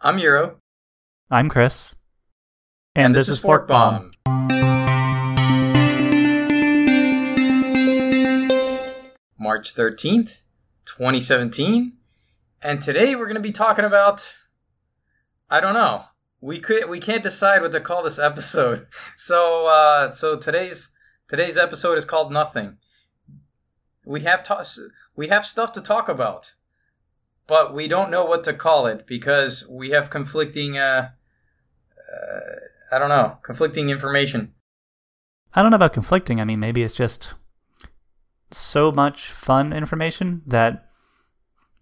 I'm Euro. I'm Chris. And, and this, this, is Fork Bomb. March 13th, 2017. And today we're going to be talking about I don't know. We could we can't decide what to call this episode. So uh so today's today's episode is called Nothing. We have to- we have stuff to talk about but we don't know what to call it because we have conflicting uh, uh, I don't know, conflicting information. I don't know about conflicting. I mean, maybe it's just so much fun information that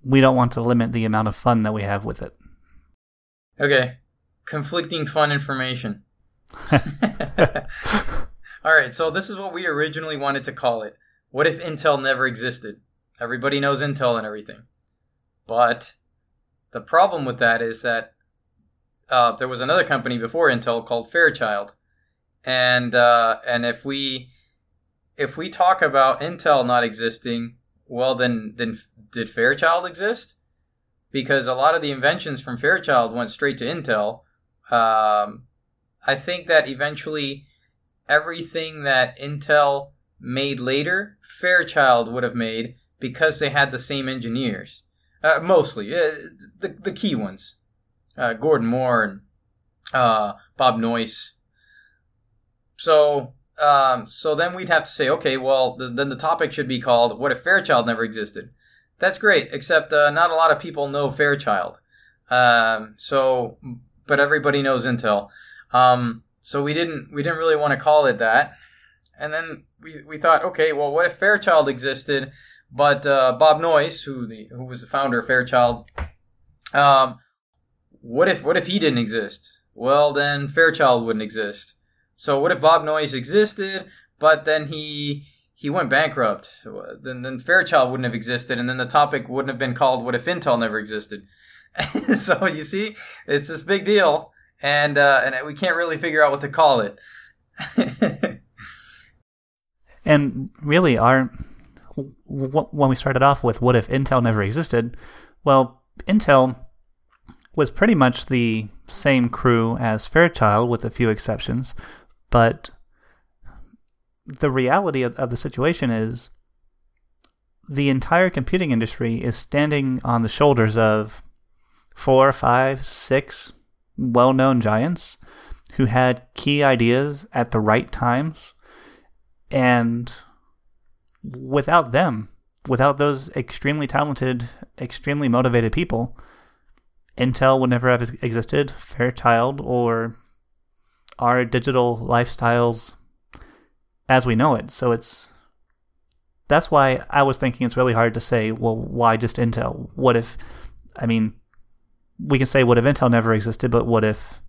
we don't want to limit the amount of fun that we have with it. Okay. Conflicting fun information. All right, so this is what we originally wanted to call it. What if Intel never existed? Everybody knows Intel and everything. But the problem with that is that uh, there was another company before Intel called Fairchild, and uh, and if we if we talk about Intel not existing, well then then did Fairchild exist? Because a lot of the inventions from Fairchild went straight to Intel. Um, I think that eventually everything that Intel made later, Fairchild would have made because they had the same engineers. Uh, mostly, uh, the the key ones, uh, Gordon Moore and uh, Bob Noyce. So, um, so then we'd have to say, okay, well, th- then the topic should be called "What if Fairchild never existed?" That's great, except uh, not a lot of people know Fairchild. Um, so, but everybody knows Intel. Um, so we didn't we didn't really want to call it that. And then we, we thought, okay, well, what if Fairchild existed? But uh, Bob Noyce, who the who was the founder of Fairchild, um, what if what if he didn't exist? Well, then Fairchild wouldn't exist. So what if Bob Noyce existed, but then he he went bankrupt? Then then Fairchild wouldn't have existed, and then the topic wouldn't have been called "What if Intel never existed?" so you see, it's this big deal, and uh, and we can't really figure out what to call it. and really, our when we started off with what if Intel never existed, well, Intel was pretty much the same crew as Fairchild with a few exceptions, but the reality of, of the situation is the entire computing industry is standing on the shoulders of four, five, six well known giants who had key ideas at the right times and without them, without those extremely talented, extremely motivated people, Intel would never have existed, Fairchild, or our digital lifestyles as we know it. So it's that's why I was thinking it's really hard to say, well, why just Intel? What if, I mean, we can say what if Intel never existed, but what if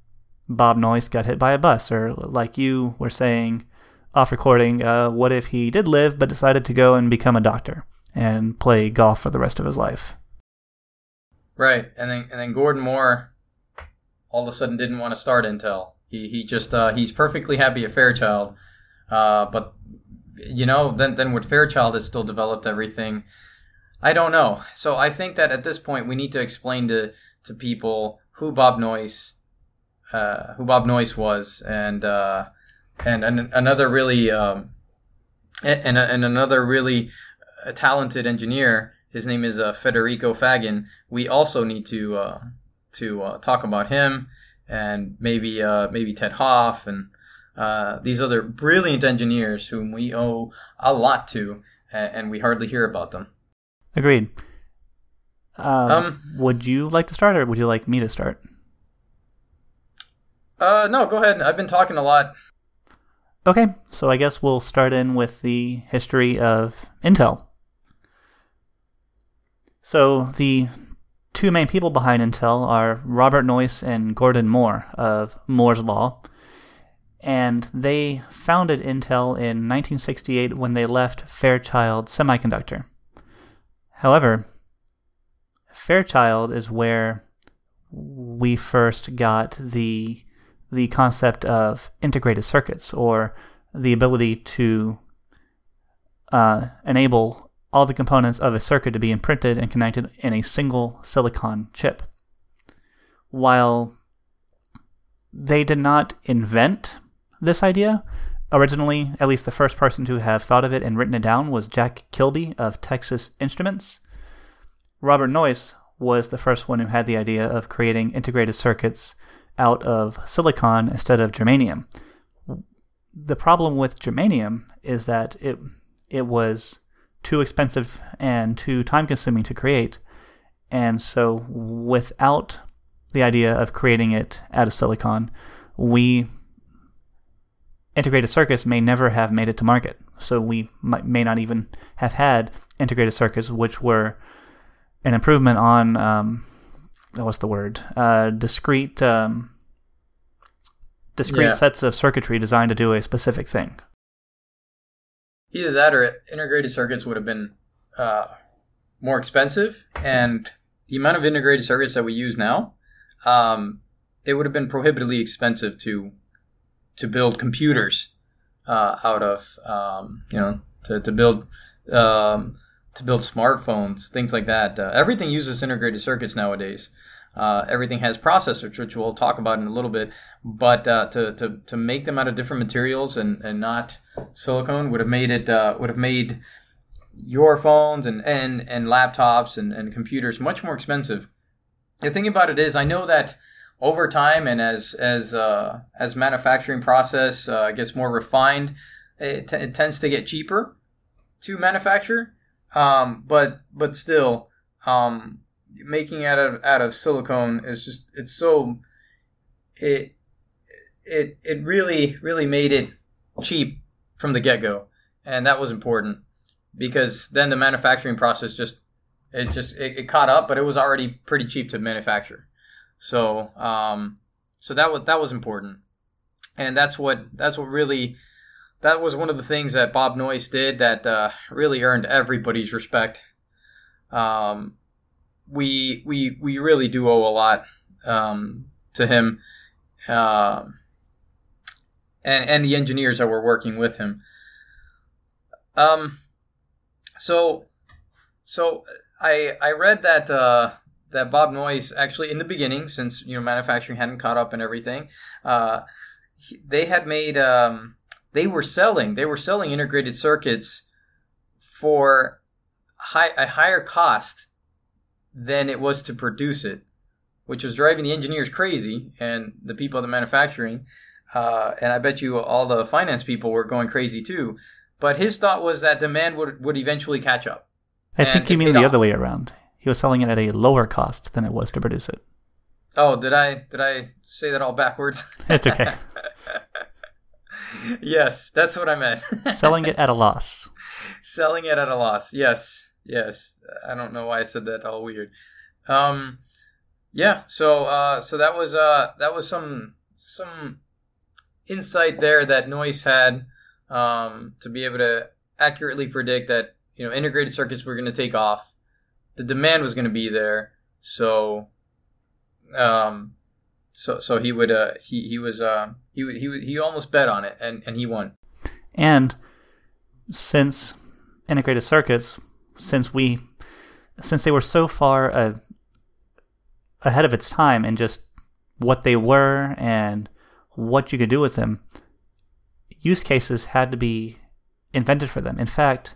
Bob Noyce got hit by a bus? Or like you were saying, off recording, uh, what if he did live but decided to go and become a doctor and play golf for the rest of his life? Right, and then and then Gordon Moore all of a sudden didn't want to start Intel. He he just uh, he's perfectly happy at Fairchild, uh, but you know then then with Fairchild it still developed everything. I don't know. So I think that at this point we need to explain to to people who Bob Noyce, uh, who Bob Noyce was, and uh, and, and another really um, and, and another really uh, talented engineer. His name is uh, Federico Faggin. We also need to uh, to uh, talk about him and maybe uh, maybe Ted Hoff and uh, these other brilliant engineers whom we owe a lot to, and we hardly hear about them. Agreed. Um, um, would you like to start, or would you like me to start? Uh, no, go ahead. I've been talking a lot. Okay, so I guess we'll start in with the history of Intel. So the two main people behind Intel are Robert Noyce and Gordon Moore of Moore's Law. And they founded Intel in 1968 when they left Fairchild Semiconductor. However, Fairchild is where we first got the the concept of integrated circuits or the ability to uh, enable all the components of a circuit to be imprinted and connected in a single silicon chip. while they did not invent this idea, originally, at least the first person to have thought of it and written it down was Jack Kilby of Texas Instruments. Robert Noyce was the first one who had the idea of creating integrated circuits out of silicon instead of germanium. The problem with germanium is that it it was too expensive and too time consuming to create. And so without the idea of creating it out of silicon, we integrated circuits may never have made it to market. So we may not even have had integrated circuits, which were an improvement on um, what's the word? Uh, discrete um, discrete yeah. sets of circuitry designed to do a specific thing. Either that or integrated circuits would have been uh, more expensive, and the amount of integrated circuits that we use now, um, it would have been prohibitively expensive to to build computers uh, out of, um, you know, to, to build um, to build smartphones, things like that. Uh, everything uses integrated circuits nowadays. Uh, everything has processors, which we'll talk about in a little bit. But uh, to, to, to make them out of different materials and, and not silicone would have made it uh, would have made your phones and, and, and laptops and, and computers much more expensive. The thing about it is, I know that over time and as as uh, as manufacturing process uh, gets more refined, it, t- it, tends to get cheaper to manufacture. Um, but but still, um, making out of out of silicone is just it's so it it it really really made it cheap from the get go, and that was important because then the manufacturing process just it just it, it, caught up, but it was already pretty cheap to manufacture. So um, so that was that was important, and that's what that's what really that was one of the things that Bob Noyce did that uh, really earned everybody's respect. Um, we we we really do owe a lot um, to him, uh, and and the engineers that were working with him. Um, so so I I read that uh, that Bob Noyce actually in the beginning, since you know manufacturing hadn't caught up and everything, uh, they had made um, they were selling they were selling integrated circuits for high a higher cost than it was to produce it, which was driving the engineers crazy and the people at the manufacturing. Uh, and I bet you all the finance people were going crazy too. But his thought was that demand would would eventually catch up. I think you mean the off. other way around. He was selling it at a lower cost than it was to produce it. Oh, did I did I say that all backwards? It's okay. yes, that's what I meant. selling it at a loss. Selling it at a loss. Yes. Yes, I don't know why I said that all weird. Um, yeah, so uh, so that was uh, that was some some insight there that Noyce had um, to be able to accurately predict that you know integrated circuits were going to take off, the demand was going to be there, so um, so so he would uh, he he was uh, he he he almost bet on it and and he won. And since integrated circuits since we since they were so far uh, ahead of its time in just what they were and what you could do with them, use cases had to be invented for them. In fact,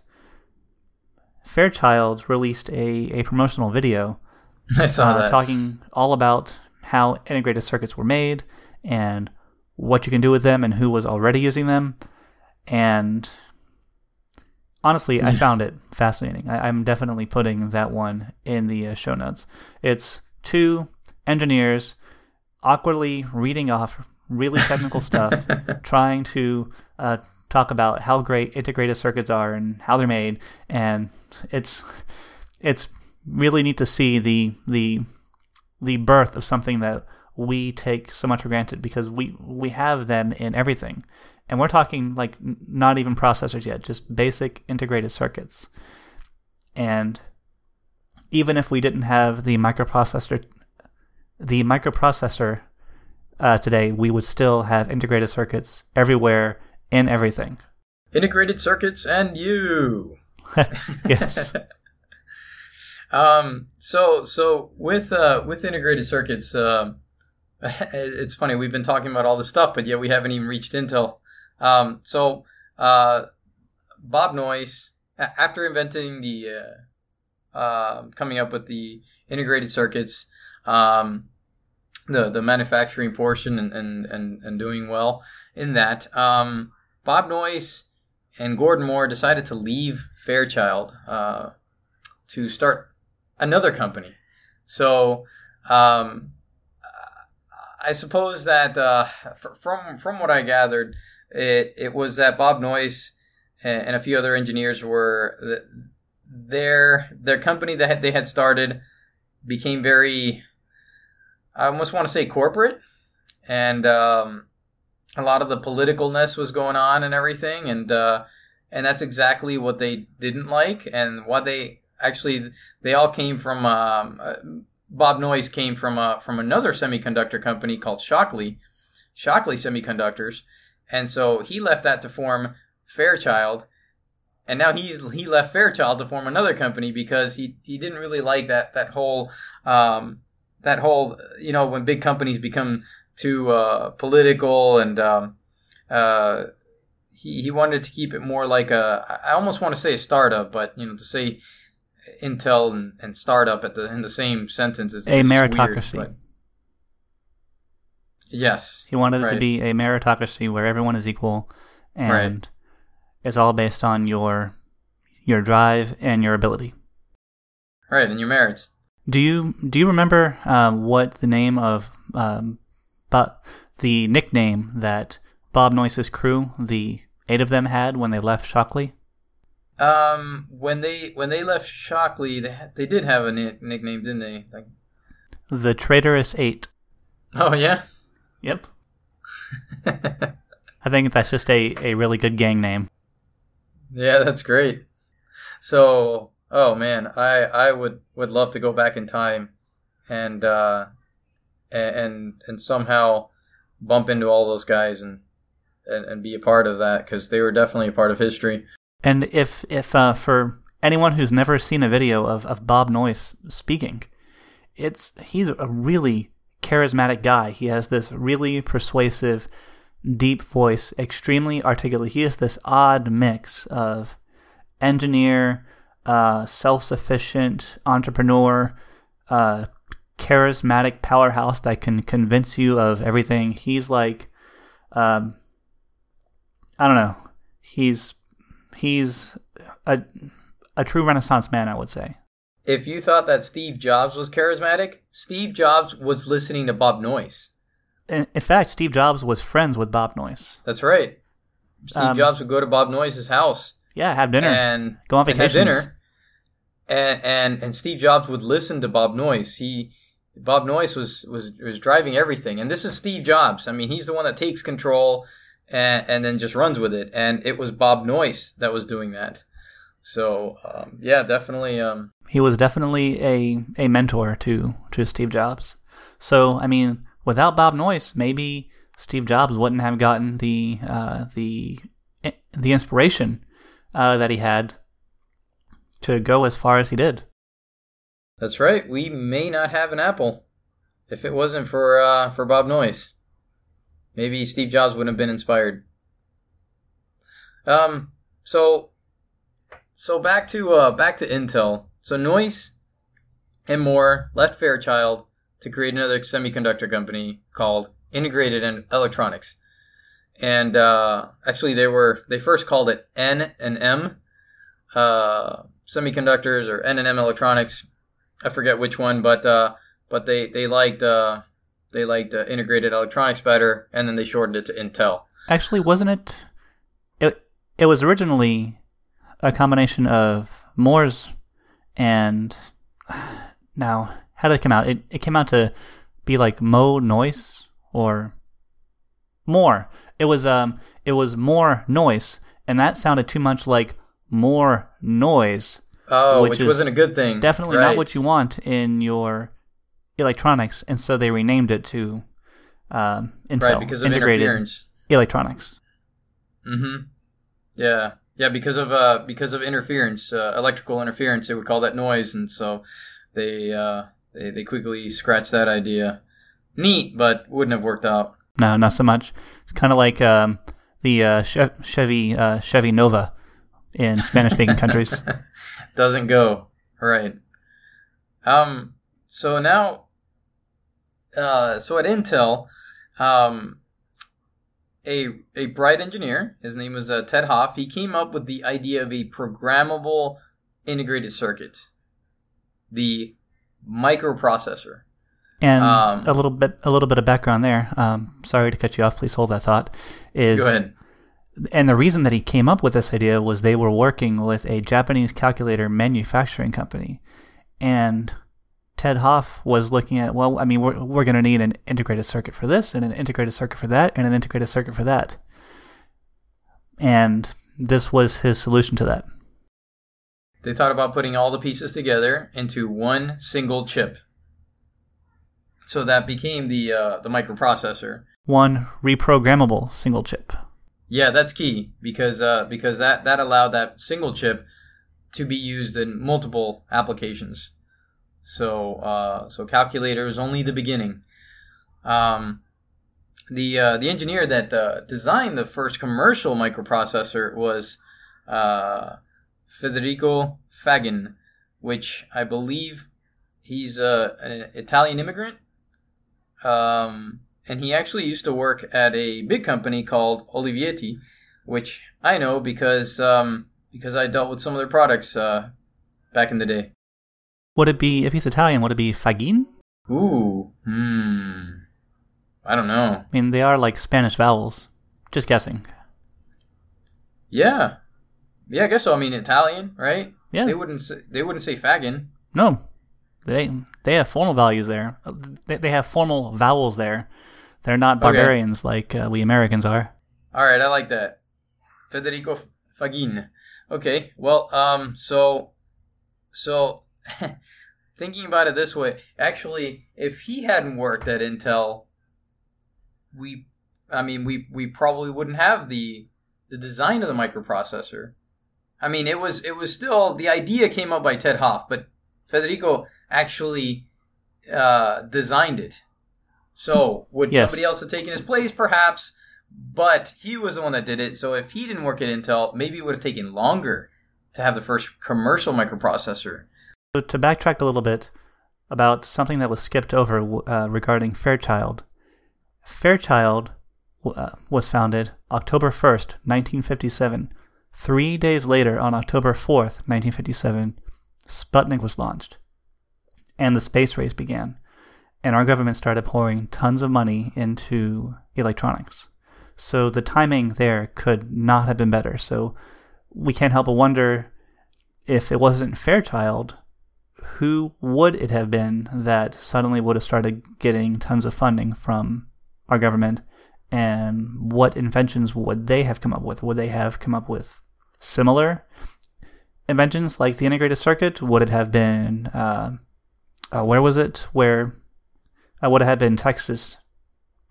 Fairchild released a, a promotional video I saw uh, that. talking all about how integrated circuits were made and what you can do with them and who was already using them. And honestly, I found it fascinating. I, am definitely putting that one in the uh, show notes. It's two engineers awkwardly reading off really technical stuff, trying to uh, talk about how great integrated circuits are and how they're made, and it's it's really neat to see the the the birth of something that we take so much for granted because we we have them in everything. And we're talking like not even processors yet, just basic integrated circuits. And even if we didn't have the microprocessor, the microprocessor uh, today, we would still have integrated circuits everywhere in everything. Integrated circuits and you. yes. Um, so so with uh, with integrated circuits, uh, it's funny we've been talking about all this stuff, but yet we haven't even reached Intel. Um, so uh, Bob Noyce, after inventing the uh, uh, coming up with the integrated circuits, um, the the manufacturing portion and and, and, and doing well in that, um, Bob Noyce and Gordon Moore decided to leave Fairchild uh, to start another company. So um, I suppose that uh, from from what I gathered, it it was that Bob Noyce and a few other engineers were their their company that they had started became very I almost want to say corporate, and um, a lot of the politicalness was going on and everything, and uh, and that's exactly what they didn't like, and what they actually they all came from. Um, uh, Bob Noyce came from uh, from another semiconductor company called Shockley, Shockley Semiconductors, and so he left that to form Fairchild, and now he's he left Fairchild to form another company because he he didn't really like that that whole um, that whole you know when big companies become too uh, political and um, uh, he, he wanted to keep it more like a I almost want to say a startup, but you know to say Intel and, and startup at the in the same sentence is a meritocracy. Weird, yes, he wanted it to be a meritocracy where everyone is equal, and Right. it's all based on your your drive and your ability. right, and your merits. Do you do you remember um, what the name of um, but the nickname that Bob Noyce's crew, the eight of them, had when they left Shockley? Um, when they when they left Shockley, they they did have a ni- nickname, didn't they? Like, The Traitorous Eight. oh yeah. Yep. I think that's just a, a really good gang name. Yeah, that's great. So, oh man, I I would would love to go back in time, and uh, and and, and somehow bump into all those guys and and, and be a part of that because they were definitely a part of history. And if if uh, for anyone who's never seen a video of, of Bob Noyce speaking, it's he's a really charismatic guy. He has this really persuasive, deep voice, extremely articulate. He is this odd mix of engineer, uh, self-sufficient entrepreneur, uh, charismatic powerhouse that can convince you of everything. He's like, um, I don't know. He's he's a a true Renaissance man, I would say. If you thought that Steve Jobs was charismatic, Steve Jobs was listening to Bob Noyce. In, in fact, Steve Jobs was friends with Bob Noyce. That's right. Steve Um, Jobs would go to Bob Noyce's house Yeah, have dinner, and go on and have dinner. And, and and Steve Jobs would listen to Bob Noyce. He Bob Noyce was was was driving everything, and this is Steve Jobs. I mean, he's the one that takes control and and then just runs with it. And it was Bob Noyce that was doing that. So um, yeah, definitely. Um, He was definitely a a mentor to to Steve Jobs. So I mean, without Bob Noyce, maybe Steve Jobs wouldn't have gotten the uh, the the inspiration uh, that he had to go as far as he did. that's right. We may not have an Apple if it wasn't for uh, for Bob Noyce. Maybe Steve Jobs wouldn't have been inspired. Um. So. So back to uh back to Intel. So Noyce and Moore left Fairchild to create another semiconductor company called Integrated Electronics. And uh, actually, they were they first called it N and M uh, Semiconductors or N and M Electronics. I forget which one, but uh, but they they liked uh, they liked uh, Integrated Electronics better, and then they shortened it to Intel. Actually, wasn't it? It it was originally a combination of Moore's and now how did it come out? It it came out to be like Mo Noise or more. It was um it was more noise, and that sounded too much like more noise. Oh, Which which, wasn't a good thing. Definitely right. not what you want in your electronics, and so they renamed it to um, Intel right because of Integrated interference. Electronics. Mm-hmm. Yeah. Yeah, because of uh, because of interference, uh, electrical interference, they would call that noise, and so they uh, they they quickly scratched that idea. Neat, but wouldn't have worked out. No, not so much. It's kind of like um, the uh, Chevy uh, Chevy Nova in Spanish-speaking countries. Doesn't go right. Um. So now, uh, so at Intel, um, a a bright engineer, his name was uh, Ted Hoff. He came up with the idea of a programmable integrated circuit, the microprocessor. And um, a little bit, a little bit of background there. Um, sorry to cut you off. Please hold that thought. Is go ahead. And the reason that he came up with this idea was they were working with a Japanese calculator manufacturing company, and Ted Hoff was looking at, well, I mean, we're, we're going to need an integrated circuit for this, and an integrated circuit for that, and an integrated circuit for that. And this was his solution to that. They thought about putting all the pieces together into one single chip. So that became the uh, the microprocessor. One reprogrammable single chip. Yeah, that's key because uh, because that that allowed that single chip to be used in multiple applications. So uh, so calculator is only the beginning. Um, the uh, the engineer that uh, designed the first commercial microprocessor was uh, Federico Faggin, which I believe he's uh, an Italian immigrant um, and he actually used to work at a big company called Olivetti, which I know because um, because I dealt with some of their products uh, back in the day. Would it be if he's Italian? Would it be Fagin? Ooh, hmm. I don't know. I mean, they are like Spanish vowels. Just guessing. Yeah, yeah, I guess so. I mean, Italian, right? Yeah. They wouldn't say, they wouldn't say Fagin. No, they they have formal values there. They, they have formal vowels there. They're not barbarians okay. like uh, we Americans are. All right, I like that. Federico Fagin. Okay, well, um, so, so, thinking about it this way, actually, if he hadn't worked at Intel, we, I mean, we we probably wouldn't have the the design of the microprocessor. I mean, it was it was still the idea came up by Ted Hoff, but Federico actually uh, designed it. So would yes. somebody else have taken his place? Perhaps, but he was the one that did it. So if he didn't work at Intel, maybe it would have taken longer to have the first commercial microprocessor. So to backtrack a little bit about something that was skipped over uh, regarding Fairchild, Fairchild uh, was founded October 1st, 1957. Three days later, on October 4th, 1957, Sputnik was launched and the space race began. And our government started pouring tons of money into electronics. So the timing there could not have been better. So we can't help but wonder if it wasn't Fairchild, who would it have been that suddenly would have started getting tons of funding from our government? And what inventions would they have come up with? Would they have come up with similar inventions like the integrated circuit? Would it have been uh, uh, where was it? Where I would it have been Texas,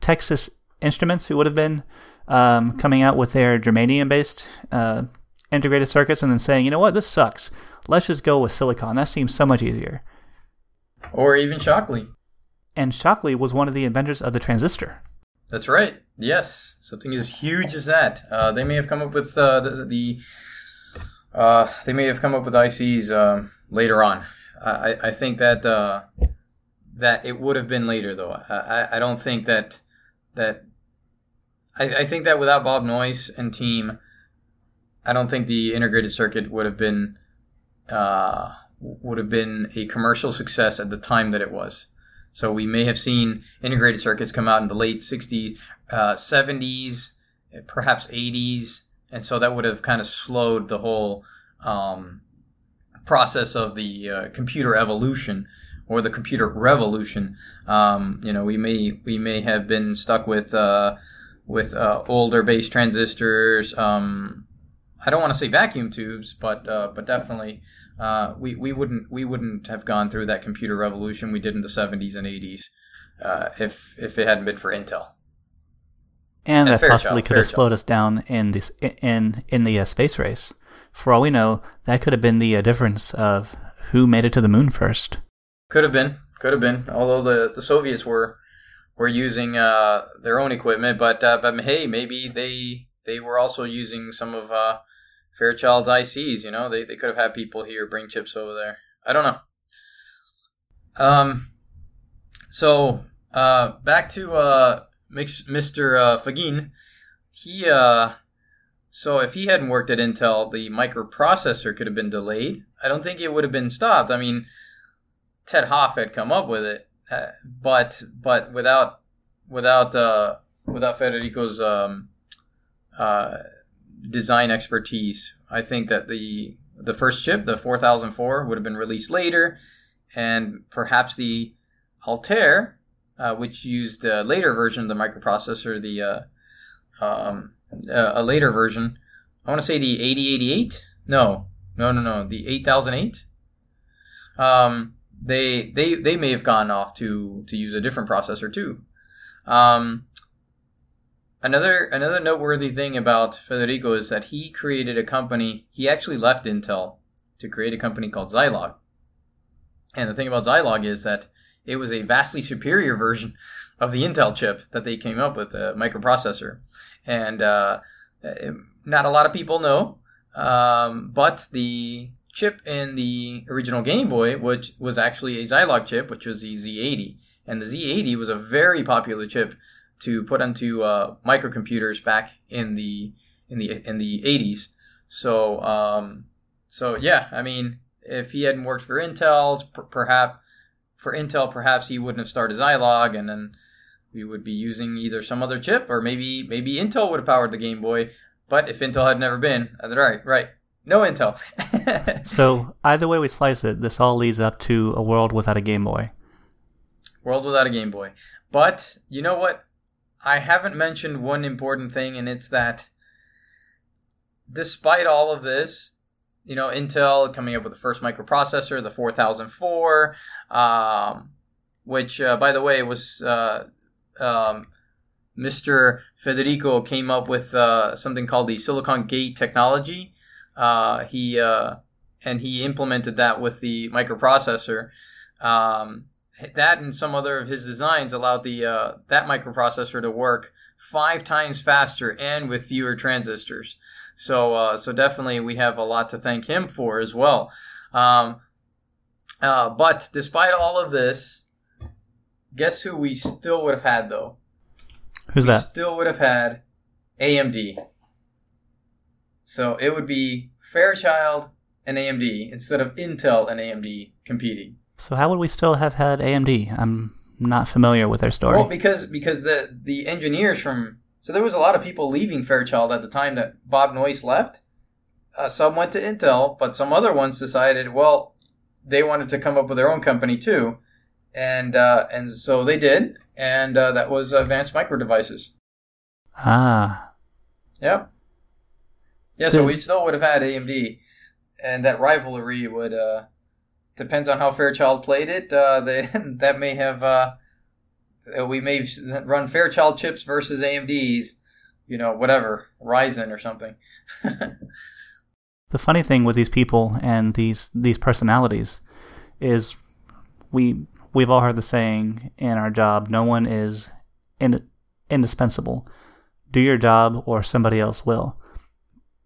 Texas Instruments, who would have been um, coming out with their germanium-based uh, integrated circuits, and then saying, you know what, this sucks. Let's just go with silicon. That seems so much easier. Or even Shockley. And Shockley was one of the inventors of the transistor. That's right. Yes, something as huge as that. Uh, they may have come up with uh, the, the uh, they may have come up with ICs um, later on. I, I think that uh, that it would have been later though. I, I don't think that that I, I think that without Bob Noyce and team, I don't think the integrated circuit would have been uh, would have been a commercial success at the time that it was. So we may have seen integrated circuits come out in the late 60s, uh, 70s, perhaps 80s, and so that would have kind of slowed the whole um, process of the uh, computer evolution or the computer revolution. Um, you know, we may we may have been stuck with uh, with uh, older base transistors. Um, I don't want to say vacuum tubes, but uh, but definitely uh, we, we wouldn't we wouldn't have gone through that computer revolution we did in the 70s and 80s uh, if if it hadn't been for Intel. And, and that possibly could have slowed us down in this in in the space race for all we know, that could have been the uh, difference of who made it to the moon first. Could have been, could have been. Although the, the Soviets were were using uh, their own equipment, but uh, but hey, maybe they they were also using some of uh, Fairchild's ICs. You know, they they could have had people here bring chips over there. I don't know. Um, so uh, back to uh, Mr. Uh, Faggin. He uh, so if he hadn't worked at Intel, the microprocessor could have been delayed. I don't think it would have been stopped. I mean, Ted Hoff had come up with it, uh, but but without without uh, without Federico's um, uh, design expertise, I think that the the first chip, the 4004, would have been released later, and perhaps the Altair, uh, which used a later version of the microprocessor, the uh, um, uh, a later version. I want to say the 8088. No, no, no, no, the 8008. Um, they they they may have gone off to to use a different processor too. Um, another another noteworthy thing about Federico is that he created a company. He actually left Intel to create a company called Zilog. And the thing about Zilog is that it was a vastly superior version of the Intel chip that they came up with, a microprocessor. And uh, not a lot of people know, um, but the chip in the original Game Boy, which was actually a Zilog chip, which was the Z80. And the Z80 was a very popular chip to put onto uh, microcomputers back in the in the in the 80s. So um, so yeah, I mean, if he hadn't worked for Intel, perhaps for Intel, perhaps he wouldn't have started Zilog, and then we would be using either some other chip, or maybe maybe Intel would have powered the Game Boy. But if Intel had never been, uh, right, right, no Intel. so either way we slice it, this all leads up to a world without a Game Boy. World without a Game Boy. But you know what? I haven't mentioned one important thing, and it's that despite all of this, you know, Intel coming up with the first microprocessor, the 4004, um, which, uh, by the way, was uh, um, Mr. Federico came up with uh, something called the silicon gate technology. Uh, he uh, and he implemented that with the microprocessor. Um, that and some other of his designs allowed the uh, that microprocessor to work five times faster and with fewer transistors. So uh, so definitely we have a lot to thank him for as well. Um, uh, but despite all of this, guess who we still would have had though? Who's we that? Still would have had AMD. So it would be Fairchild and AMD instead of Intel and AMD competing. So how would we still have had AMD? I'm not familiar with their story. Well, because because the the engineers from so there was a lot of people leaving Fairchild at the time that Bob Noyce left. Uh, some went to Intel, but some other ones decided, well, they wanted to come up with their own company too, and uh, and so they did, and uh, that was Advanced Micro Devices. Ah. Yep. Yeah, so we still would have had AMD, and that rivalry would uh, depends on how Fairchild played it. Uh, they, that may have uh, uh, we may run Fairchild chips versus AMD's, you know, whatever, Ryzen or something. the funny thing with these people and these these personalities is we we've all heard the saying in our job, no one is in, indispensable. Do your job or somebody else will.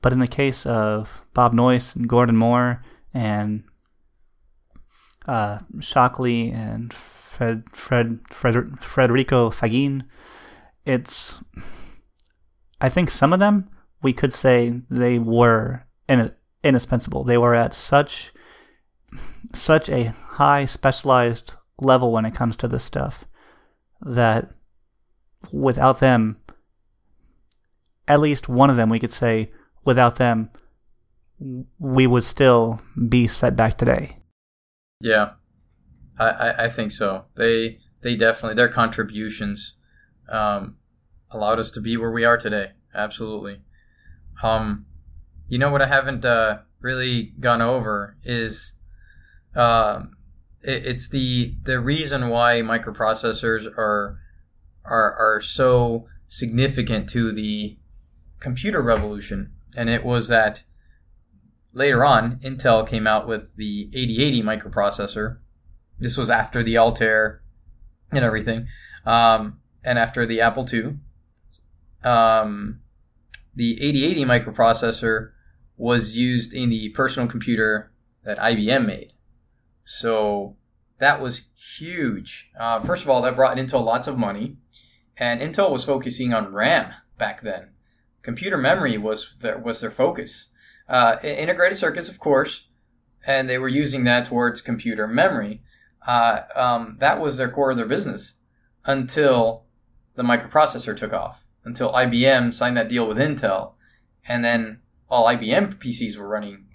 But in the case of Bob Noyce and Gordon Moore and uh, Shockley and Fred, Fred, Fred, Federico Faggin. It's, I think some of them we could say they were in, indispensable. They were at such, such a high specialized level when it comes to this stuff that without them, at least one of them, we could say without them, we would still be set back today. Yeah, I, I think so. They they definitely their contributions um, allowed us to be where we are today. Absolutely. Um, you know what I haven't uh, really gone over is uh, it, it's the the reason why microprocessors are are are so significant to the computer revolution, and it was that later on, Intel came out with the 8080 microprocessor. This was after the Altair and everything, um, and after the Apple II. Um, the 8080 microprocessor was used in the personal computer that IBM made. So that was huge. Uh, first of all, that brought Intel lots of money, and Intel was focusing on RAM back then. Computer memory was their, was their focus. Uh, integrated circuits, of course, and they were using that towards computer memory. Uh, um, that was their core of their business until the microprocessor took off, until IBM signed that deal with Intel, and then all IBM PCs were running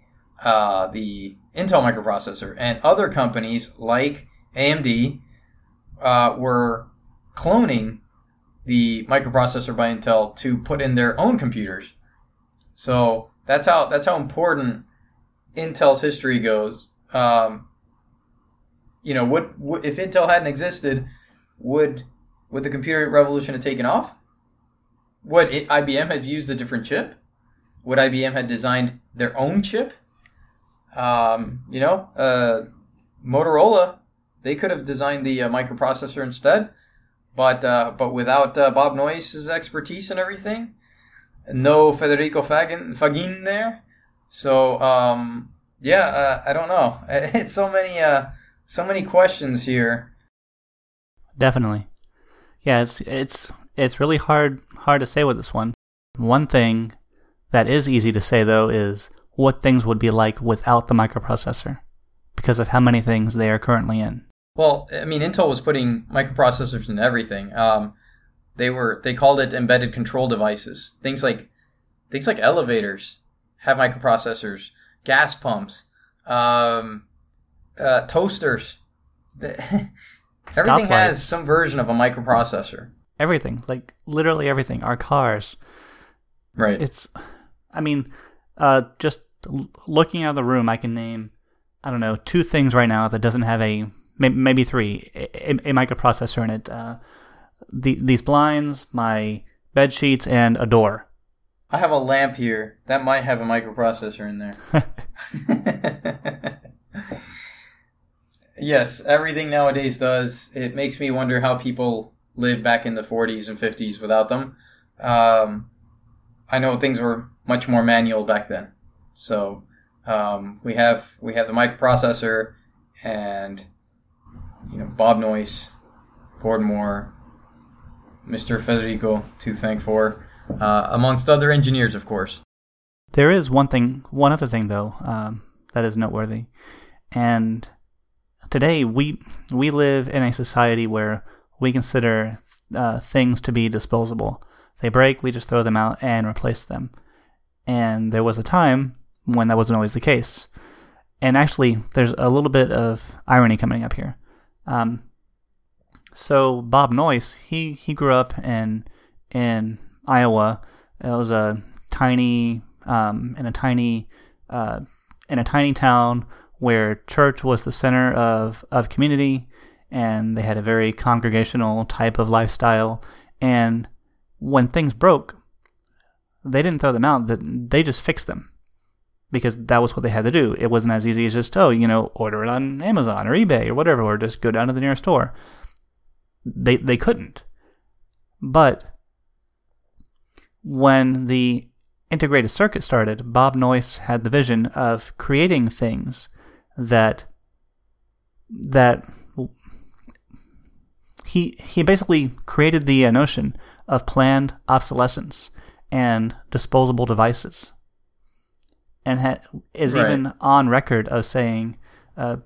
uh, the Intel microprocessor, and other companies like AMD uh, were cloning the microprocessor by Intel to put in their own computers. So that's how that's how important Intel's history goes. Um, you know, would if Intel hadn't existed, would would the computer revolution have taken off? Would it, IBM have used a different chip? Would IBM have designed their own chip? Um, you know, uh, Motorola, they could have designed the uh, microprocessor instead, but uh, but without uh, Bob Noyce's expertise and everything, no Federico Faggin, Faggin there. So um, yeah, uh, I don't know. It's so many uh, so many questions here. Definitely, yeah. It's it's it's really hard hard to say with this one. One thing that is easy to say though is what things would be like without the microprocessor because of how many things they are currently in. Well, I mean, Intel was putting microprocessors in everything. Um, they were they called it embedded control devices. Things like things like elevators have microprocessors, gas pumps, um, uh, toasters. everything has some version of a microprocessor. Everything, like literally everything. Our cars. Right. It's, I mean, uh, just looking out of the room, I can name, I don't know, two things right now that doesn't have a, maybe three, a, a microprocessor in it. Uh, the, these blinds, my bed sheets, and a door. I have a lamp here. That might have a microprocessor in there. yes, everything nowadays does. It makes me wonder how people lived back in the 40s and 50s without them. Um, I know things were much more manual back then. So um, we have we have the microprocessor and you know Bob Noyce, Gordon Moore, Mr. Federico to thank for, uh, amongst other engineers, of course. There is one thing, one other thing though, um, that is noteworthy, and today we we live in a society where we consider uh, things to be disposable. They break, we just throw them out and replace them. And there was a time when that wasn't always the case. And actually, there's a little bit of irony coming up here. Um, so Bob Noyce, he, he grew up in in Iowa. It was a tiny um, in a tiny uh, in a tiny town where church was the center of, of community and they had a very congregational type of lifestyle. And when things broke, they didn't throw them out, That they just fixed them because that was what they had to do. It wasn't as easy as just, oh, you know, order it on Amazon or eBay or whatever, or just go down to the nearest store. They, they couldn't. But when the integrated circuit started, Bob Noyce had the vision of creating things that that he he basically created the uh, notion of planned obsolescence and disposable devices, and ha- is right. even on record of saying, uh,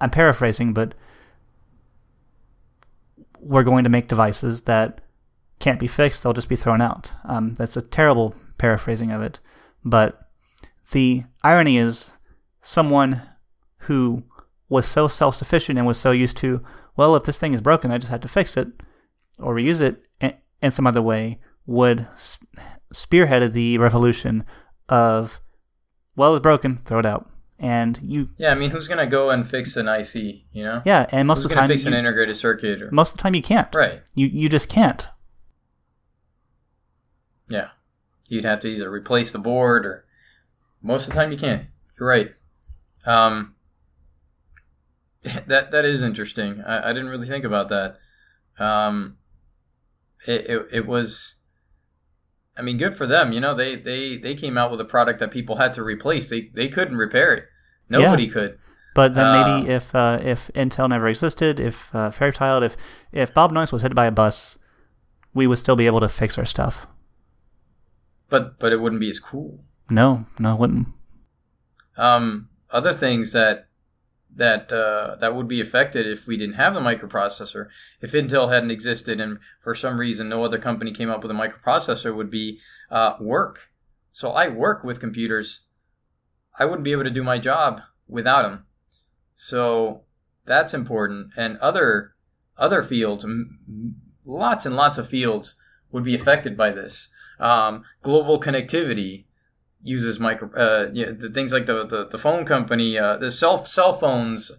"I'm paraphrasing, but we're going to make devices that can't be fixed; they'll just be thrown out." Um, that's a terrible paraphrasing of it, but the irony is someone who was so self-sufficient and was so used to, well, if this thing is broken, I just have to fix it or reuse it in some other way would spearheaded the revolution of, well, it's broken, throw it out. And you, yeah, I mean, who's gonna go and fix an IC? You know, yeah, and most who's of the time, fix you, an integrated circuit. Or... Most of the time, you can't. Right. You you just can't. Yeah, you'd have to either replace the board or Most of the time, you can't. You're right. Um, that that is interesting. I, I didn't really think about that. Um, it, it, it was. I mean, good for them. You know, they, they, they came out with a product that people had to replace. They they couldn't repair it. Nobody yeah. could. But then maybe uh, if uh, if Intel never existed, if uh, Fairchild, if if Bob Noyce was hit by a bus, we would still be able to fix our stuff. But but it wouldn't be as cool. No, no, it wouldn't. Um, other things that that uh, that would be affected if we didn't have the microprocessor. If Intel hadn't existed, and for some reason no other company came up with a microprocessor, would be uh, work. So I work with computers. I wouldn't be able to do my job without them. So that's important. And other other fields, m- lots and lots of fields would be affected by this. Um, global connectivity uses micro, uh, you know, the things like the, the, the phone company, uh, the cell cell phones,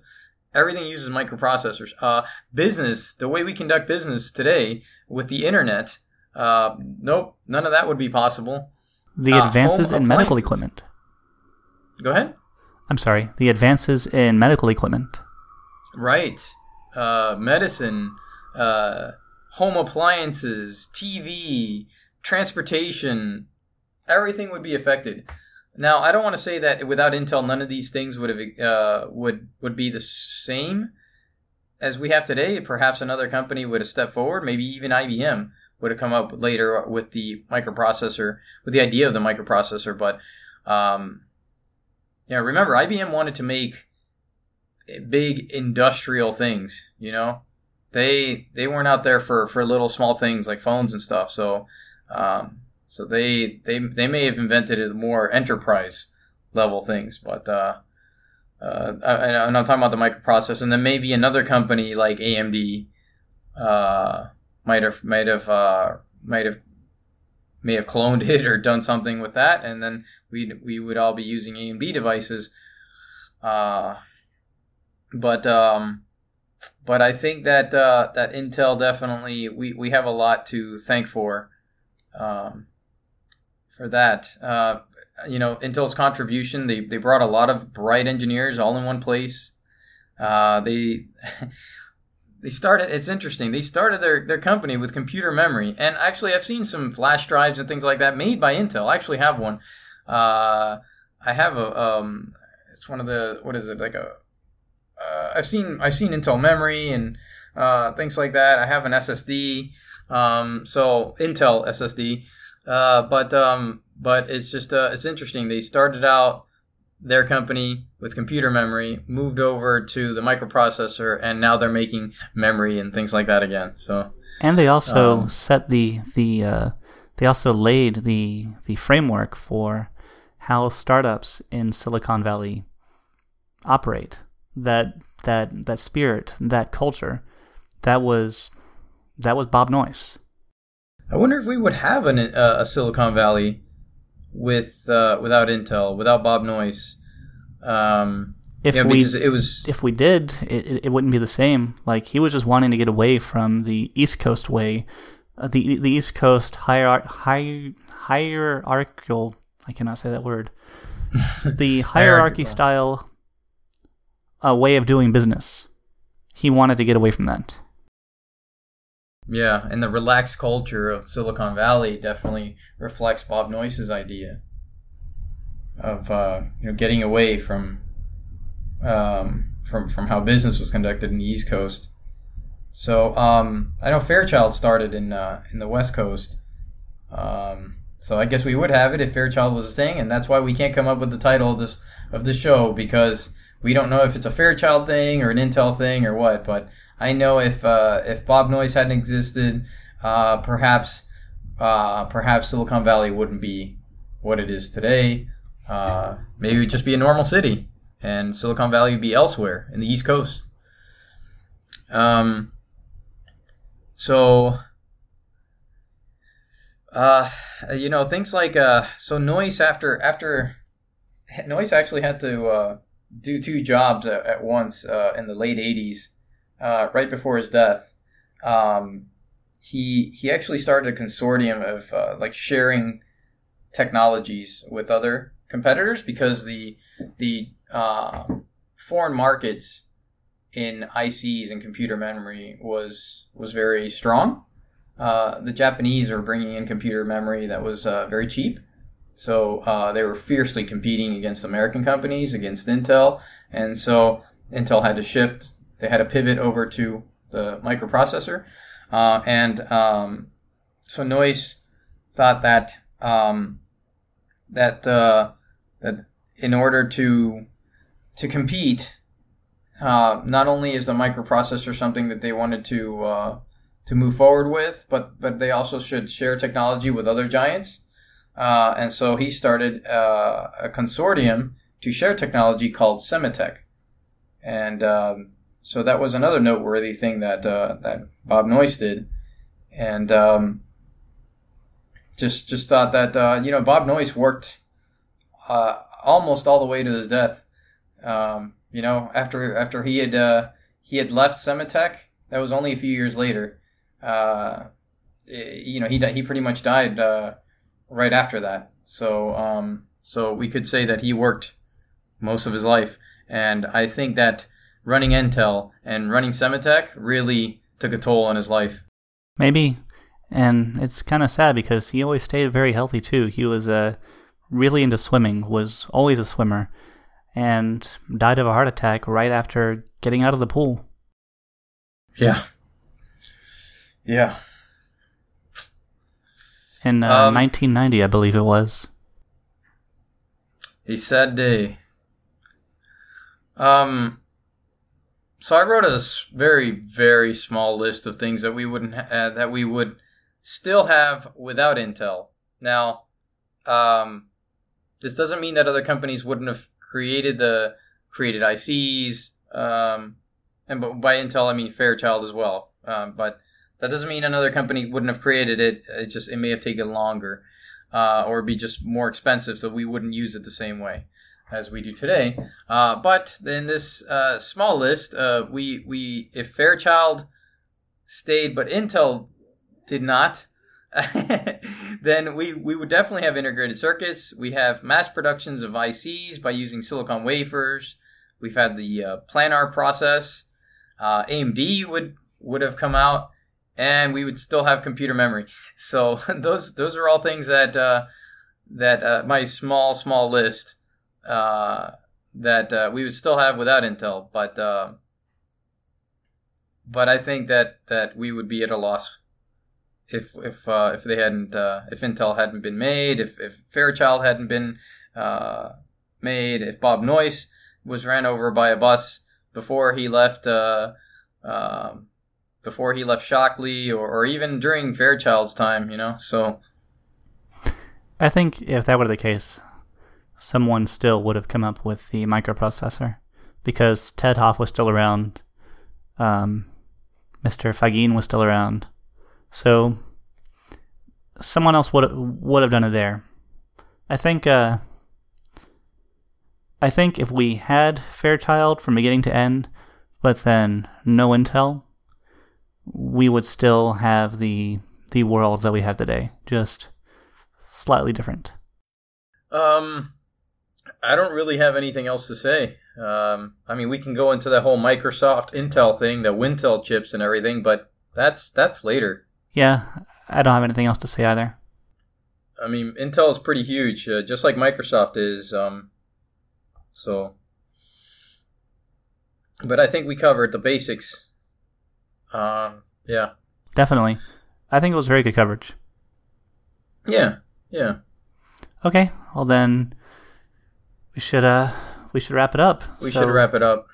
everything uses microprocessors. Uh, business, the way we conduct business today with the internet, uh, nope, none of that would be possible. The uh, advances in medical equipment. Go ahead. I'm sorry, the advances in medical equipment. Right. Uh, medicine, uh, home appliances, TV, transportation, everything would be affected. Now, I don't want to say that without Intel, none of these things would have uh, would would be the same as we have today. Perhaps another company would have stepped forward. Maybe even IBM would have come up later with the microprocessor, with the idea of the microprocessor. But um, yeah, remember IBM wanted to make big industrial things. You know, they they weren't out there for for little small things like phones and stuff. So um, so they they they may have invented more enterprise level things, but uh, uh, and I'm talking about the microprocessor, and then maybe another company like AMD uh, might have might have uh, might have may have cloned it or done something with that, and then we we would all be using AMD devices. Uh, but um, but I think that uh, that Intel definitely we, we have a lot to thank for um, for that. Uh, you know, Intel's contribution they they brought a lot of bright engineers all in one place. Uh, they they started it's interesting they started their, their company with computer memory. And actually i've seen some flash drives and things like that made by intel. I actually have one. Uh, i have a um, it's one of the what is it like a uh, i've seen i've seen intel memory and uh, things like that. I have an ssd um, so intel ssd uh, but um, but it's just uh, it's interesting. They started out their company with computer memory moved over to the microprocessor and now they're making memory and things like that again. So and they also um, set the the uh, they also laid the the framework for how startups in Silicon Valley operate. That that that spirit that culture that was that was Bob Noyce I wonder if we would have an, uh, a Silicon Valley with uh, without Intel, without Bob Noyce. Um, if know, we it was if we did, it, it wouldn't be the same. Like he was just wanting to get away from the East Coast way, uh, the the East Coast hierarch hi, hierarchical. I cannot say that word. the hierarchy style uh, way of doing business. He wanted to get away from that. Yeah, and the relaxed culture of Silicon Valley definitely reflects Bob Noyce's idea of uh, you know getting away from um, from from how business was conducted in the East Coast. So um, I know Fairchild started in uh, in the West Coast. Um, so I guess we would have it if Fairchild was a thing, and that's why we can't come up with the title of this of the show because we don't know if it's a Fairchild thing or an Intel thing or what. But I know if uh, if Bob Noyce hadn't existed, uh, perhaps uh, perhaps Silicon Valley wouldn't be what it is today. Uh, maybe it'd just be a normal city, and Silicon Valley would be elsewhere in the East Coast. Um, so, uh, you know, things like uh, so Noyce after after Noyce actually had to uh, do two jobs at, at once uh, in the late '80s uh, right before his death, um, he he actually started a consortium of uh, like sharing technologies with other competitors because the the uh, foreign markets in ICs and computer memory was was very strong. Uh, the Japanese were bringing in computer memory that was uh, very cheap, so uh, they were fiercely competing against American companies, against Intel, and so Intel had to shift. They had to pivot over to the microprocessor, uh, and um, so Noyce thought that um, that uh, that in order to to compete, uh, not only is the microprocessor something that they wanted to uh, to move forward with, but but they also should share technology with other giants. Uh, and so he started uh, a consortium to share technology called Sematech, and um, so that was another noteworthy thing that uh, that Bob Noyce did, and um, just just thought that uh, you know Bob Noyce worked almost all the way to his death. Um, you know, after after he had uh, he had left Sematech, that was only a few years later. Uh, you know, he he pretty much died uh, right after that. So um, so we could say that he worked most of his life, and I think that running Intel and running Sematech really took a toll on his life. Maybe, and it's kind of sad because he always stayed very healthy too. He was uh, really into swimming, was always a swimmer and died of a heart attack right after getting out of the pool. Yeah. Yeah. In uh, um, 1990, I believe it was. A sad day. Um, so I wrote a very, very small list of things that we wouldn't ha- uh, that we would still have without Intel. Now, um, this doesn't mean that other companies wouldn't have created the created ICs, um, and by Intel I mean Fairchild as well. Um, but that doesn't mean another company wouldn't have created it. It just it may have taken longer, uh, or be just more expensive, so we wouldn't use it the same way as we do today. Uh, but in this uh, small list, uh, we we if Fairchild stayed, but Intel did not. then we, we would definitely have integrated circuits. We have mass productions of ICs by using silicon wafers. We've had the uh, planar process. Uh, AMD would would have come out, and we would still have computer memory. So those those are all things that uh, that my small small list uh, that uh, we would still have without Intel. But but I think that that we would be at a loss if if uh, if they hadn't uh, if Intel hadn't been made, if if Fairchild hadn't been uh, made, if Bob Noyce was ran over by a bus before he left uh, um, before he left Shockley, or, or even during Fairchild's time, you know. So, I think if that were the case, someone still would have come up with the microprocessor because Ted Hoff was still around. Um, Mr. Faggin was still around so someone else would would have done it there. I think uh, I think if we had Fairchild from beginning to end, but then no Intel, we would still have the the world that we have today, just slightly different. Um, I don't really have anything else to say. Um, I mean, we can go into the whole Microsoft Intel thing, the Wintel chips and everything, but that's that's later yeah, I don't have anything else to say either. I mean, Intel is pretty huge, uh, just like Microsoft is. Um, so, but I think we covered the basics. Um, yeah, definitely. I think it was very good coverage. Yeah, yeah. Okay, well then, we should uh we should wrap it up. We so should wrap it up.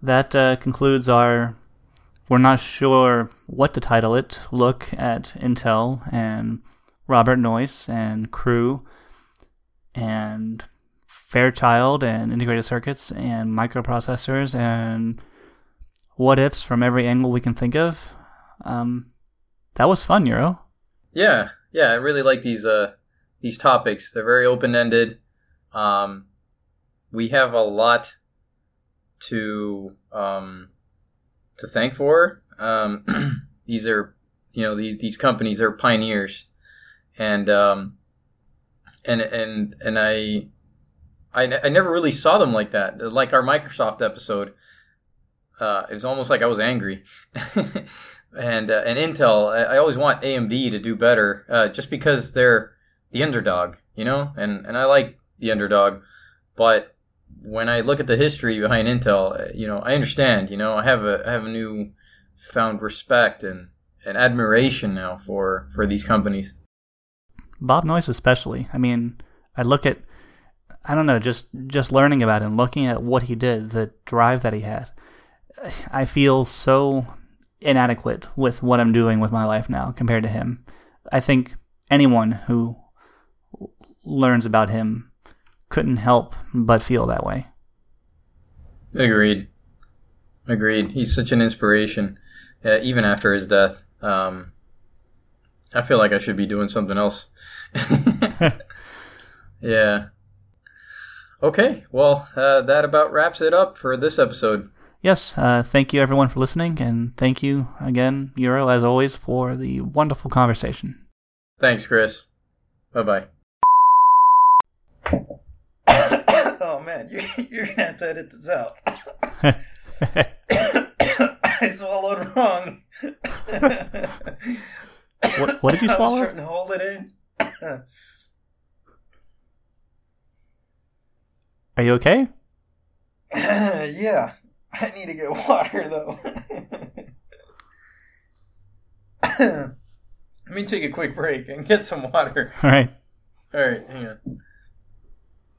That uh, concludes our we're not sure what to title it. Look at Intel and Robert Noyce and Crew and Fairchild and integrated circuits and microprocessors and what ifs from every angle we can think of. Um, that was fun, Euro. Yeah, yeah, I really like these uh these topics. They're very open ended. Um, we have a lot to um, to thank for. Um, these are, you know, these these companies are pioneers, and um, and and and I, I, I never really saw them like that. Like our Microsoft episode, uh, it was almost like I was angry. and uh, and Intel, I, I, always want AMD to do better, uh, just because they're the underdog, you know, and and I like the underdog, but when I look at the history behind Intel, uh, you know, I understand. You know, I have a I have a new found respect and, and admiration now for for these companies. Bob Noyce, especially. I mean, I look at, I don't know, just just learning about him, looking at what he did, the drive that he had. I feel so inadequate with what I'm doing with my life now compared to him. I think anyone who learns about him couldn't help but feel that way. Agreed. Agreed. He's such an inspiration, uh, even after his death. Um, I feel like I should be doing something else. yeah. Okay. Well, uh, that about wraps it up for this episode. Yes. Uh, thank you, everyone, for listening. And thank you again, Euro, as always, for the wonderful conversation. Thanks, Chris. Bye bye. oh man, you, you're gonna have to edit this out. I swallowed wrong. what, what did you swallow? I was hold it in. Are you okay? yeah. I need to get water though. Let me take a quick break and get some water. All right. All right, hang on.